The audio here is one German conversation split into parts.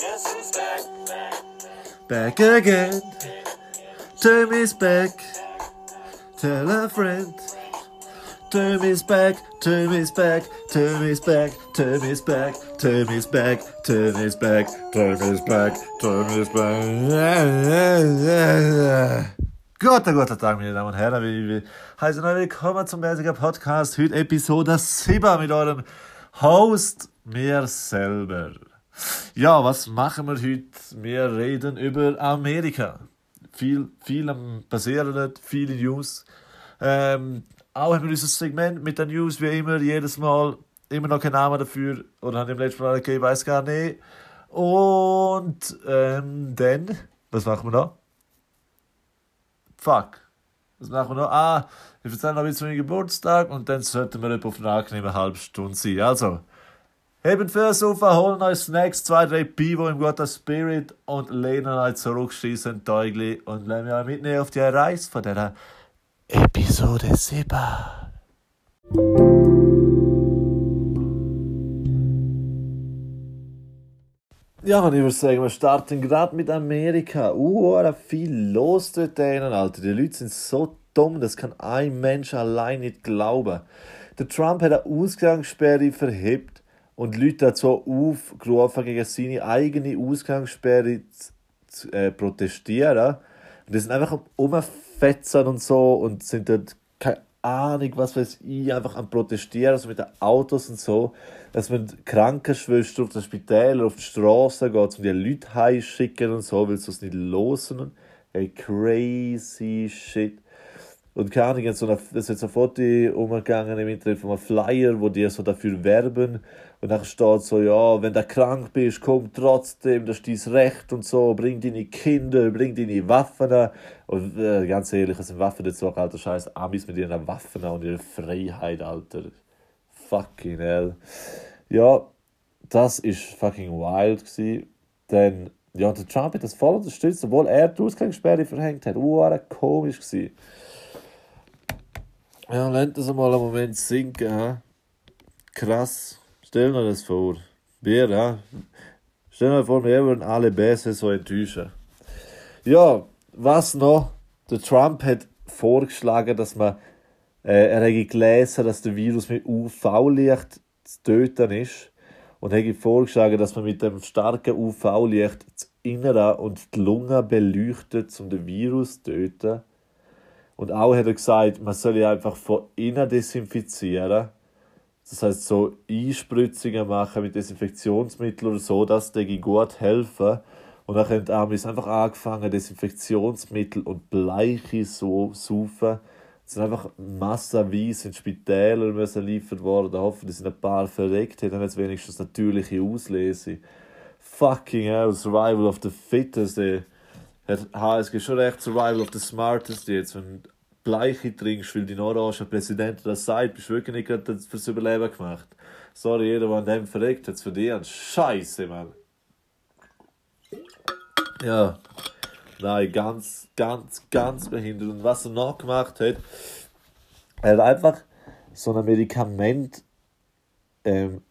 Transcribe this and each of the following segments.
Back? Back again. Time is back. Tell a friend. Time is back. Time is back. Time is back. Time is back. Time is back. Time is back. Time is back. Time is back. Guten, guten Tag, meine Damen und Herren. Wir heißen euch willkommen zum Basiker Podcast. Heute Episode 7 mit eurem Host, mir selber. Ja, was machen wir heute? Wir reden über Amerika. Viel, viel am passieren, viele News. Ähm, auch haben wir unser Segment mit den News, wie immer, jedes Mal immer noch keinen Namen dafür. Oder haben im letzten Mal okay, ich weiß gar nicht. Und ähm, dann, was machen wir noch? Fuck. Was machen wir noch? Ah, ich erzähle noch ein bisschen meinen Geburtstag und dann sollten wir etwa auf eine angenehme halbe Stunde sein. Also, Hebt Füße auf, holen euch Snacks, zwei, drei Pivo im guten Spirit und lehnen euch zurück, schießen Teugli und wir euch mitnehmen auf die Reise von dieser Episode 7. Ja, und ich würde sagen, wir starten gerade mit Amerika. Uh, viel los dort denen, Alter. Die Leute sind so dumm, das kann ein Mensch allein nicht glauben. Der Trump hat eine Ausgangssperre verhebt und Leute dazu aufgerufen, gegen seine eigene Ausgangssperre zu, äh, protestieren. Und die sind einfach am Umfetzen und so und sind dort, keine Ahnung, was weiß ich, einfach am Protestieren, also mit den Autos und so, dass man die Krankenschwester auf das Spital auf die Straße geht, um die Leute heimschicken und so, weil sie es nicht losen. Hey, crazy shit. Und keine Ahnung, so eine, es ist jetzt ein Foto umgegangen im Internet von einem Flyer, wo die so dafür werben. Und dann steht so, ja, wenn du krank bist, komm trotzdem, das ist dein Recht und so, bring deine Kinder, bring deine Waffen. Und äh, ganz ehrlich, es sind Waffen dazu, alter Scheiß, Amis mit ihren Waffen und ihrer Freiheit, Alter. Fucking hell. Ja, das ist fucking wild gewesen. Denn, ja, der Trump hat das voll unterstützt, obwohl er die Ausgangssperre verhängt hat. Uh, komisch gewesen. Ja, lernt das mal einen Moment sinken, hä? Krass. Stell dir das vor. Wir, ja. Stell dir vor, wir würden alle besser so enttäuschen. Ja, was noch? Der Trump hat vorgeschlagen, dass man, äh, er hätte gelesen, dass der Virus mit UV-Licht zu töten ist. Und hat vorgeschlagen, dass man mit dem starken UV-Licht das Innere und die Lunge beleuchtet, um den Virus zu töten. Und auch hat er gesagt, man soll ja einfach von innen desinfizieren. Das heißt, so Einspritzungen machen mit Desinfektionsmitteln oder so, das denke ich gut helfen. Und dann haben Amis einfach angefangen, Desinfektionsmittel und Bleiche so saufen. Es sind einfach massenweise in Spitäler müssen liefert worden. Hoffentlich sind ein paar verreckt, haben jetzt wenigstens natürliche Auslese. Fucking hell, Survival of the Fittest, ey. Hat HSG schon recht Survival of the Smartest jetzt. Wenn du Bleiche trinkst, weil dein orange Präsident das sagt, bist du wirklich nicht gerade fürs Überleben gemacht. Sorry, jeder, der an dem verreckt hat, es verdient. Scheiße, Mann. Ja. Nein, ganz, ganz, ganz behindert. Und was er noch gemacht hat, er hat einfach so ein Medikament, ähm,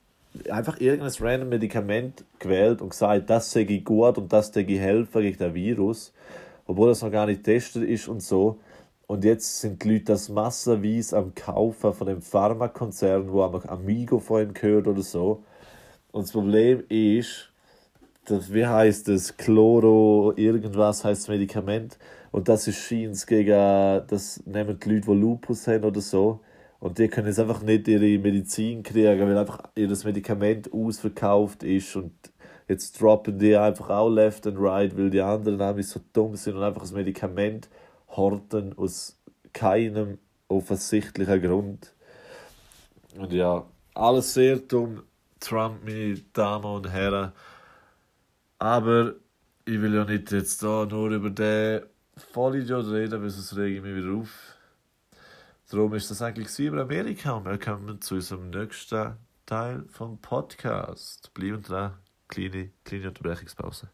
einfach irgendein random Medikament gewählt und gesagt, das sei gut und das sei helfen gegen den Virus, obwohl das noch gar nicht getestet ist und so. Und jetzt sind die Leute das massenweise am Kaufen von dem Pharmakonzern, wo am Amigo vorhin gehört oder so. Und das Problem ist, das, wie heißt das, Chloro, irgendwas heißt das Medikament. Und das ist scheint gegen, das nehmen die Leute, die Lupus haben oder so. Und die können jetzt einfach nicht ihre Medizin kriegen, weil einfach ihr Medikament ausverkauft ist. Und jetzt droppen die einfach auch left and right, weil die anderen nämlich so dumm sind und einfach das Medikament horten aus keinem offensichtlichen Grund. Und ja, alles sehr dumm, Trump, meine Damen und Herren. Aber ich will ja nicht jetzt da nur über den Vollidiot reden, weil sonst rege ich mich wieder auf. Darum ist das eigentlich über Amerika und wir kommen zu unserem nächsten Teil vom Podcast. Bleiben dran, kleine, kleine Unterbrechungspause.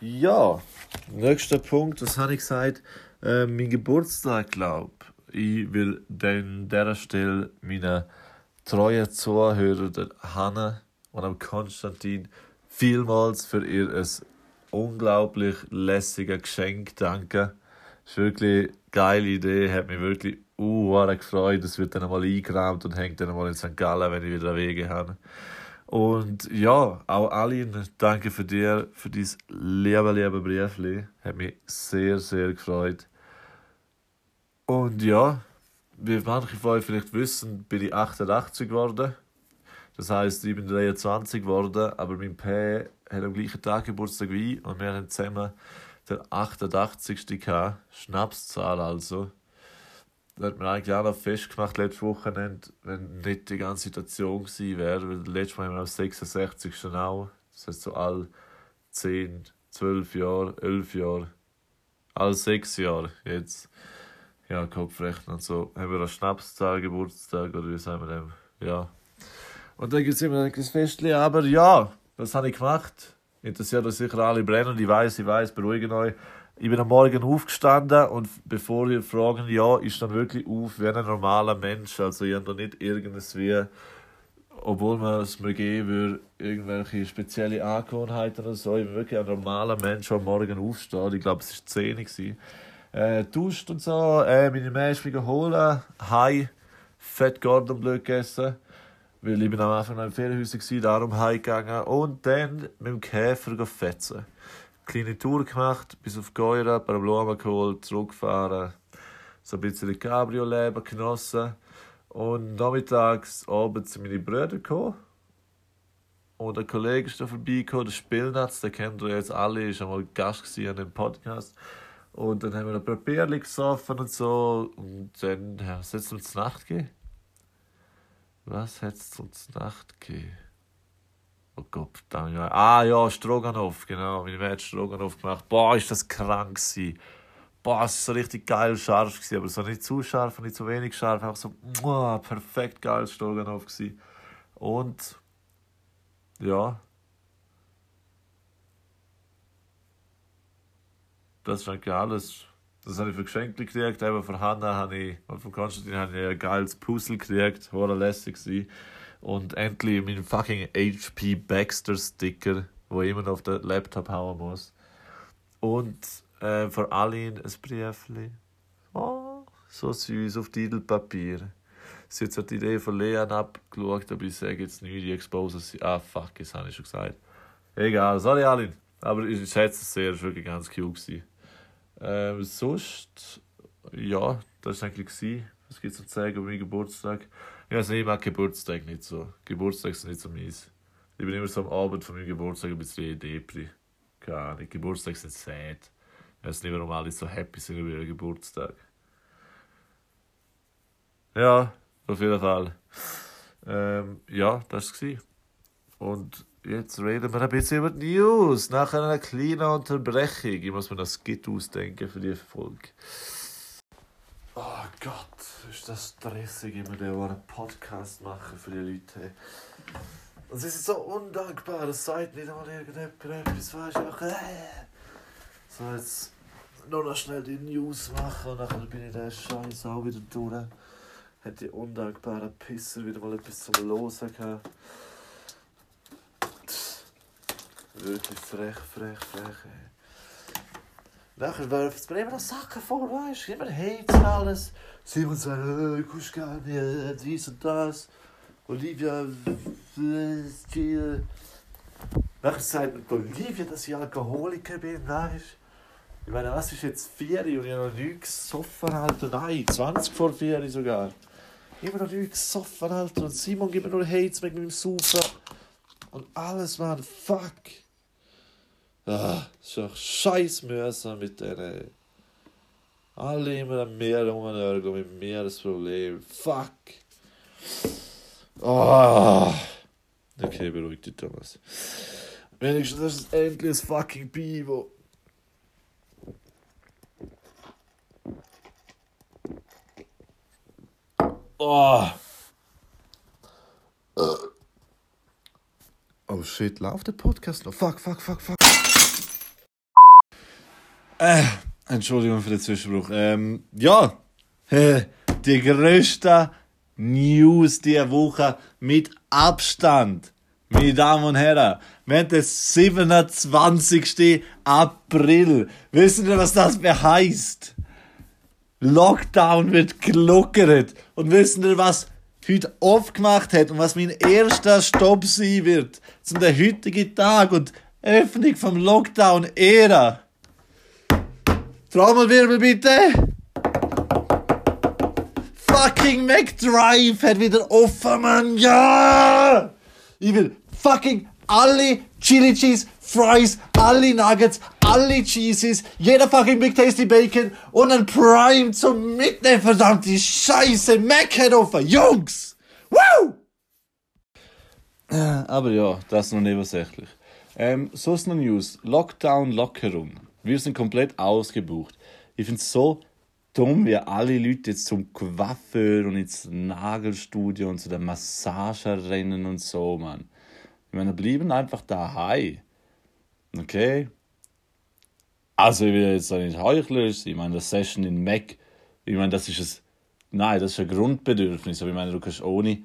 Ja, nächster Punkt, was habe ich gesagt? Äh, mein Geburtstag, glaube Ich will an dieser Stelle meinen treuen Zuhörer, der Hanne und Konstantin, vielmals für ihr ein unglaublich lässiges Geschenk danken. Das ist wirklich eine geile Idee, hat mich wirklich uh, gefreut. Es wird dann einmal eingerahmt und hängt dann einmal in St. Gallen, wenn ich wieder Wege habe. Und ja, auch Aline, danke für dir, für dieses liebe, liebe Briefli. Hat mich sehr, sehr gefreut. Und ja, wie manche von euch vielleicht wissen, bin ich 88 geworden. Das heißt, ich bin 23 geworden, aber mein P hat am gleichen Tag Geburtstag wie ich und wir haben zusammen der 88. gehabt. Schnapszahl also. Da hat man eigentlich auch noch festgemacht letztes Wochenende, wenn nicht die ganze Situation gewesen wäre. Weil letztes Mal haben wir auf 66 schon auch. Das heißt so all 10, 12 Jahre, 11 Jahre, all 6 Jahre jetzt. Ja, Kopfrechnen und so. Haben wir einen Schnapszahl, Geburtstag oder wie sagen wir dem? Ja. Und dann gibt es immer ein Festchen, aber ja, was habe ich gemacht? Interessiert euch sicher alle brennen. Ich weiß, ich weiß, beruhigen euch. Ich bin am Morgen aufgestanden und bevor ihr fragen, ja, ist dann wirklich auf wie ein normaler Mensch. Also ich habe da nicht irgendwie, obwohl man es mir geben würde, irgendwelche spezielle Angewohnheiten oder so. Ich bin wirklich ein normaler Mensch, der am Morgen aufsteht. Ich glaube, es war 10 Uhr. Äh, duscht und so, äh, meine Mädchen geholt, Hai, fett Gordon Blöd gegessen. Weil ich am Anfang noch im Ferienhäuser war, darum heimgegangen. Und dann mit dem Käfer fetzen. Kleine Tour gemacht, bis auf Geura, ein paar Blumen geholt, zurückgefahren. So ein bisschen Cabrio-Leben genossen. Und nachmittags abends sind meine Brüder gekommen. Und ein Kollege ist da vorbeigekommen, der Spielnetz, den kennt ihr jetzt alle, ist einmal Gast an dem Podcast. Und dann haben wir ein paar Bierchen gesoffen und so. Und dann, ja, hat es uns Nacht gegeben? Was hat es uns Nacht gegeben? Oh Gott. Ja. Ah ja, Stroganoff, genau. Meine Mutter hat Stroganoff gemacht. Boah, ist das krank gewesen. Boah, es war so richtig geil scharf gewesen, aber so nicht zu scharf und nicht zu wenig scharf. Einfach so, muah, perfekt geil Stroganoff gewesen. Und, ja. Das ist eigentlich alles. Das habe ich für Geschenke gekriegt. Eben von Hanna habe ich, und von Konstantin habe ich ein geiles Puzzle gekriegt. War lässig gewesen. Und endlich mein fucking HP Baxter Sticker, wo ich immer noch auf den Laptop hauen muss. Und äh, für alle ein Briefli. Oh, so süß auf Titelpapier. Sie hat die Idee von Leon abgeschaut, aber ich sage jetzt nicht, die Exposer sind. Ah, fuck, das habe ich schon gesagt. Egal, sorry, Alin. Aber ich schätze es sehr, es war wirklich ganz cute. Ähm, sonst, ja, das war eigentlich. Was gibt es zu zeigen über meinen Geburtstag? Ja, also ich mag Geburtstag nicht so. Geburtstag ist nicht so mies. Ich bin immer so am Abend von meinem Geburtstag ein bisschen depri. Keine Ahnung. Geburtstag sind sad. Ich weiß nicht, warum alle so happy sind über ihren Geburtstag. Ja, auf jeden Fall. Ähm, ja, das war Und jetzt reden wir ein bisschen über die News. Nach einer kleinen Unterbrechung. Ich muss mir das Skit ausdenken für die Folge. Oh Gott ist das stressig, immer der einen Podcast machen für die Leute. Und sie sind so undankbar, das sagt nicht einmal irgendetwas, weißt du, äh. So, jetzt nur noch schnell die News machen und dann bin ich der Scheiß auch wieder durch. Hat die undankbaren Pisser wieder mal etwas zum Losen gehabt. Wirklich frech, frech, frech, ey. Nachher sie mir immer noch Sachen vor, weißt du? Immer Hate und alles. Simon sagt, äh, ich kannst gar nicht, äh, dies und das. Olivia, äh, chill. Nachher sagt Olivia, dass ich Alkoholiker bin, weißt du? Ich meine, was ist jetzt 4 und ich habe noch nichts gesoffen, Alter. Nein, 20 vor 4 sogar. Habe noch nichts gesoffen, Alter. Und Simon gibt mir nur Hate wegen meinem Saufen. Und alles, man, fuck. Ah, ist doch scheiß mühsam mit denen. Alle immer am Meer rumnörgeln mit mir das Problem. Fuck. Oh. Okay, beruhig dich, Thomas. Wenigstens das ist endlich ein fucking Pivo. Oh. Oh shit, läuft der Podcast noch? Fuck, fuck, fuck, fuck. Äh, Entschuldigung für den Zwischenbruch. Ähm, ja, äh, die größte News dieser Woche mit Abstand. Meine Damen und Herren, wir haben den 27. April. Wissen Sie, was das heißt? Lockdown wird gelockert. Und wissen Sie, was heute aufgemacht hat und was mein erster Stopp sein wird zum der heutigen Tag und Öffnung vom Lockdown-Ära? Trommelwirbel bitte! Fucking McDrive hat wieder offen, Mann! Ja! Ich will fucking alle Chili Cheese Fries, alle Nuggets, alle Cheeses, jeder fucking Big Tasty Bacon und ein Prime zum Mitnehmen, verdammte Scheiße, Mac offen, Jungs! Woo! Aber ja, das ist noch nebensächlich. Ähm, sonst noch News. Lockdown, Lockerung. Wir sind komplett ausgebucht. Ich finde es so dumm, wie alle Leute jetzt zum Coiffeur und ins Nagelstudio und zu der Massage rennen und so, Mann. Ich meine, bleiben einfach daheim. Okay? Also, ich will jetzt auch nicht heuchlerisch sein. Ich meine, das Session in Mac, ich meine, das ist ein, nein, das ist ein Grundbedürfnis. Aber ich meine, du kannst ohne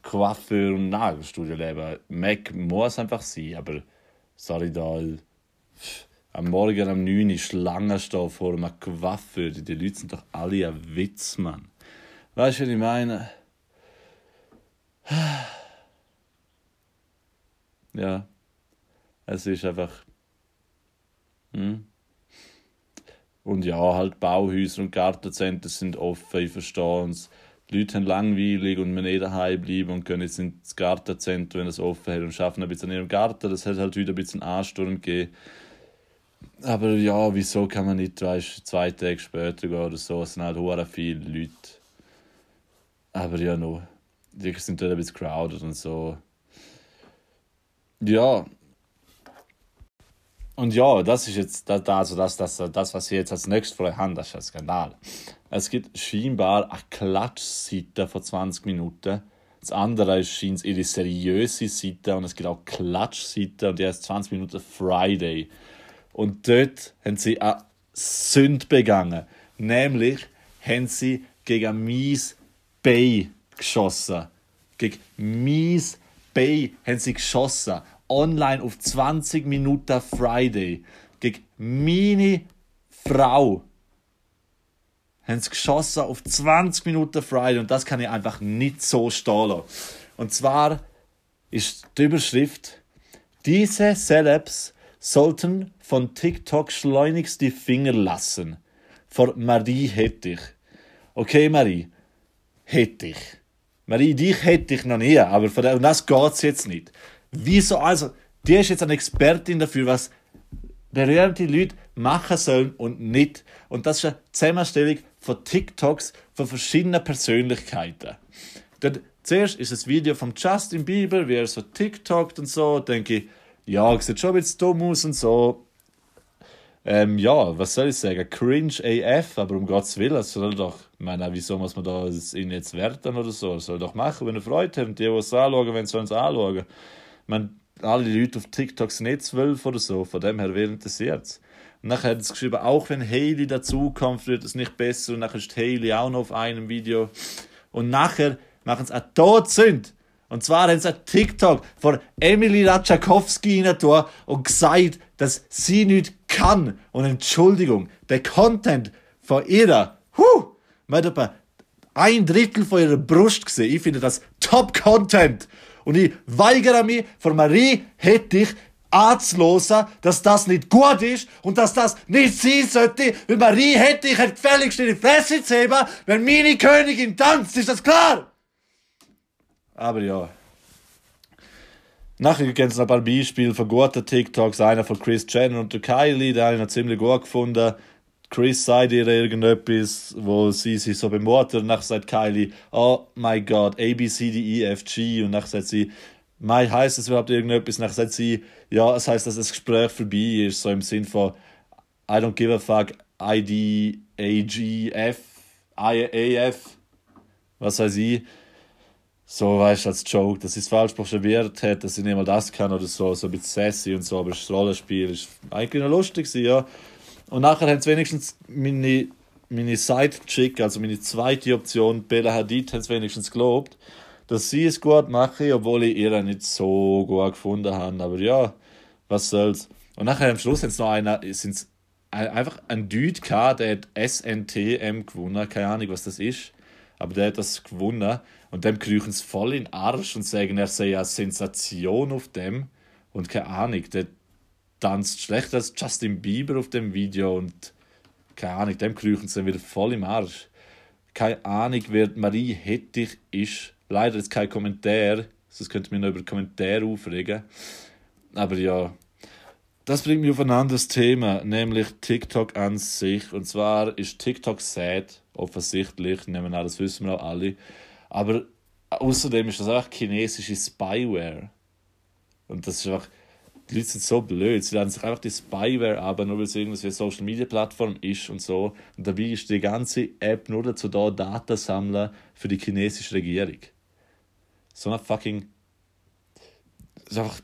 Coiffeur und Nagelstudio leben. Mac muss einfach sein, aber sorry, da am Morgen um 9 Uhr Schlange stehen vor einem Coiffeur. Die Leute sind doch alle ein Witz, Mann. Weißt du, was ich meine? Ja, es ist einfach. Hm. Und ja, halt Bauhäuser und Gartenzentren sind offen, ich verstehe es. Die Leute haben langweilig und müssen nicht daheim bleiben und gehen jetzt ins Gartenzentrum, wenn es offen hat und schaffen ein bisschen in ihrem Garten. Das hat halt wieder ein bisschen Ansturm gegeben. Aber ja, wieso kann man nicht, weißt zwei Tage später gehen oder so? Es sind halt hure viele Leute. Aber ja, noch. Die sind dort ein bisschen crowded und so. Ja. Und ja, das ist jetzt, das, also das, das, das, was ich jetzt als nächstes vor euch habe, das ist ein Skandal. Es gibt scheinbar eine Klatschseite von 20 Minuten. Das andere ist scheint ihre seriöse Seite und es gibt auch Klatschseite und die heißt 20 Minuten Friday. Und dort haben sie eine Sünde begangen. Nämlich haben sie gegen Mies Bay geschossen. Gegen Mies Bay haben sie geschossen. Online auf 20 Minuten Friday. Gegen meine Frau haben sie geschossen auf 20 Minuten Friday. Und das kann ich einfach nicht so stehen lassen. Und zwar ist die Überschrift, diese Celebs sollten von TikTok schleunigst die Finger lassen. Vor Marie hätte ich. Okay, Marie, hätte ich. Marie, dich hätte ich noch nie, aber von das geht's jetzt nicht. Wieso also? Die ist jetzt eine Expertin dafür, was berührende Leute machen sollen und nicht. Und das ist eine Zusammenstellung von TikToks von verschiedenen Persönlichkeiten. Dort, zuerst ist das Video von Justin Bieber, wie er so TikTokt und so, denke ich, ja, sieht schon ein bisschen dumm aus und so. Ähm, ja, was soll ich sagen? Cringe AF, aber um Gottes Willen, es soll doch, ich meine, wieso muss man da ihn jetzt werten oder so? Es soll doch machen, wenn er Freude hat die, die es anschauen, wenn sie es anschauen. Meine, alle Leute auf TikTok sind nicht zwölf oder so, von dem her, wer interessiert es? Und nachher hat es geschrieben, auch wenn Haley dazukommt, wird es nicht besser und nachher ist Haley auch noch auf einem Video. Und nachher machen sie eine Todsünde. Und zwar haben sie ein TikTok von Emily Ratschakowski rein und gesagt, dass sie nicht kann. Und Entschuldigung, der Content von ihr, huh, man hat ein Drittel von ihrer Brust gesehen. Ich finde das Top-Content. Und ich weigere mich, von Marie Hettich anzulosen, dass das nicht gut ist und dass das nicht sein sollte, weil Marie Hettich hat gefälligst in die Fresse zu heben, wenn meine Königin tanzt. Ist das klar? Aber ja. Nachher gibt es noch ein paar Beispiele von guten TikToks. Einer von Chris Jenner und Kylie, der habe ich noch ziemlich gut gefunden. Chris sagt ihr irgendetwas, wo sie sich so bemordet. Und nachher sagt Kylie, oh my God, A, B, C, D, E, F, G. Und nachher sagt sie, Mai heißt es überhaupt irgendetwas? Nachher sagt sie, ja, es heißt, dass das Gespräch vorbei ist. So im Sinn von, I don't give a fuck, I, D, A, G, F, I, A, F. Was weiß ich so, weißt du, als Joke, dass ich es falsch buchstabiert hat, dass ich nicht mal das kann oder so, so ein bisschen sassy und so, aber das Rollenspiel ist eigentlich noch lustig ja. Und nachher haben sie wenigstens meine meine Sidechick, also meine zweite Option, Bella Hadid, hat es wenigstens gelobt, dass sie es gut mache, obwohl ich ihr nicht so gut gefunden habe. Aber ja, was soll's. Und nachher am Schluss haben noch einer, sind's einfach ein Dude gehabt, der hat SNTM gewonnen, keine Ahnung, was das ist, aber der hat das gewonnen und dem kriechen es voll in den Arsch und sagen, er sei eine Sensation auf dem und keine Ahnung, der tanzt schlechter als Justin Bieber auf dem Video und keine Ahnung, dem kriechen sie wieder voll im Arsch. Keine Ahnung, wer Marie Hettich ist. Leider ist kein Kommentar, sonst könnte mich noch über Kommentare aufregen. Aber ja, das bringt mich auf ein anderes Thema, nämlich TikTok an sich. Und zwar ist TikTok sad, offensichtlich, nehmen wir das wissen wir auch alle. Aber außerdem ist das einfach chinesische Spyware. Und das ist einfach, die Leute sind so blöd, sie laden sich einfach die Spyware ab, nur weil es irgendwie eine Social Media Plattform ist und so. Und dabei ist die ganze App nur dazu da, Daten sammeln für die chinesische Regierung. So eine fucking. Das ist einfach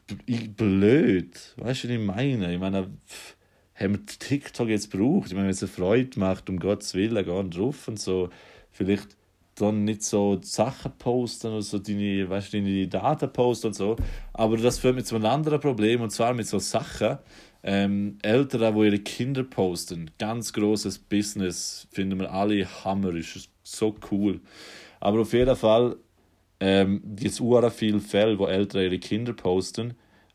blöd. Weißt du, was ich meine? Ich meine, pff, haben wir TikTok jetzt gebraucht? Ich meine, wenn es eine Freude macht, um Gottes Willen, gehen drauf und so. Vielleicht dann nicht so Sachen posten oder so deine, weißt, deine Daten posten und so. Aber das führt mich zu einem anderen Problem und zwar mit so Sachen. Ähm, Eltern, die ihre Kinder posten, ganz großes Business, finden wir alle Hammer, ist so cool. Aber auf jeden Fall ähm, gibt es sehr viele Fälle, wo Eltern ihre Kinder posten.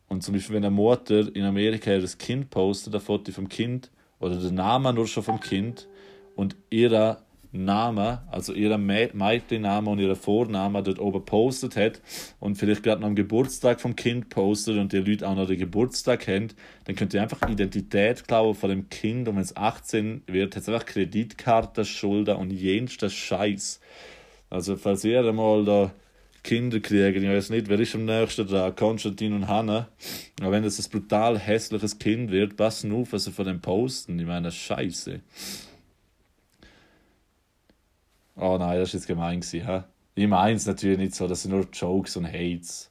Und zum Beispiel, wenn eine Mutter in Amerika ihr Kind postet, ein Foto vom Kind oder der Name nur schon vom Kind und ihrer Name, also ihren Mädchenname und ihren Vornamen dort oben postet hat und vielleicht gerade noch am Geburtstag vom Kind postet und die Leute auch noch den Geburtstag kennt, dann könnt ihr einfach Identität klauen von dem Kind und wenn es 18 wird, hat es einfach Kreditkarte, Schulden und jenster Scheiß. Also falls ihr einmal da Kinder kriegen, ich weiß nicht, wer ist am nächsten dran, Konstantin und Hanna, aber wenn das ein brutal hässliches Kind wird, passen auf, was sie von dem posten, ich meine, Scheiße. Oh nein, das war jetzt gemein. Gewesen? Ich meine es natürlich nicht so, das sind nur Jokes und Hates.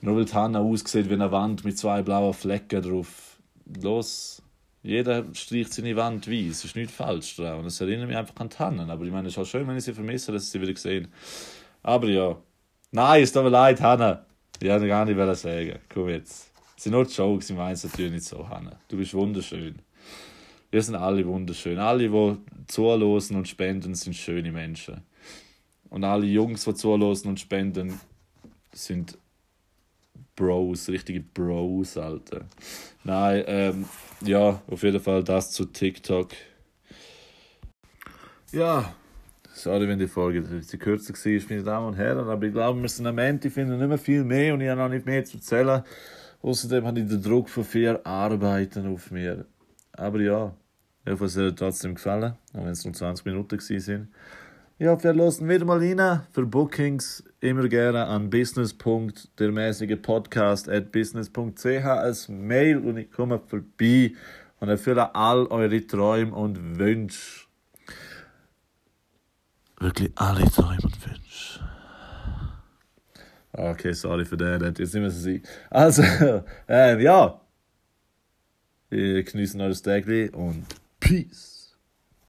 Nur weil Hanna aussieht wie eine Wand mit zwei blauen Flecken drauf. Los, jeder streicht seine Wand weiß, ist nichts falsch daran. Und es erinnert mich einfach an Hanna. Aber ich meine, es ist auch schön, wenn ich sie vermisse, dass ich sie wieder gesehen Aber ja. Nein, es tut mir leid, Hanna. Ich wollte gar nicht sagen. Komm jetzt. Es sind nur Jokes, ich meine es natürlich nicht so, Hanna. Du bist wunderschön. Wir sind alle wunderschön. Alle, die zuhören und spenden, sind schöne Menschen. Und alle Jungs, die zuhören und spenden, sind Bros, richtige Bros, Alter. Nein, ähm, ja, auf jeden Fall das zu TikTok. Ja, sorry, wenn die Folge bisschen kürzer war, meine Damen und Herren, aber ich glaube, wir sind am Ende, ich finde nicht mehr viel mehr und ich habe noch nicht mehr zu erzählen. Außerdem habe ich den Druck von vier Arbeiten auf mir. Aber ja, ich hoffe, es hat euch trotzdem gefallen, auch wenn es nur 20 Minuten waren. Ja, wir lassen wieder mal rein. Für Bookings immer gerne an business.dermäßige at business.ch als Mail und ich komme vorbei und erfülle all eure Träume und Wünsche. Wirklich alle Träume und Wünsche. Okay, sorry für den, jetzt nicht mehr so sein. Also, äh, ja. Wir genießen eure Tag und peace.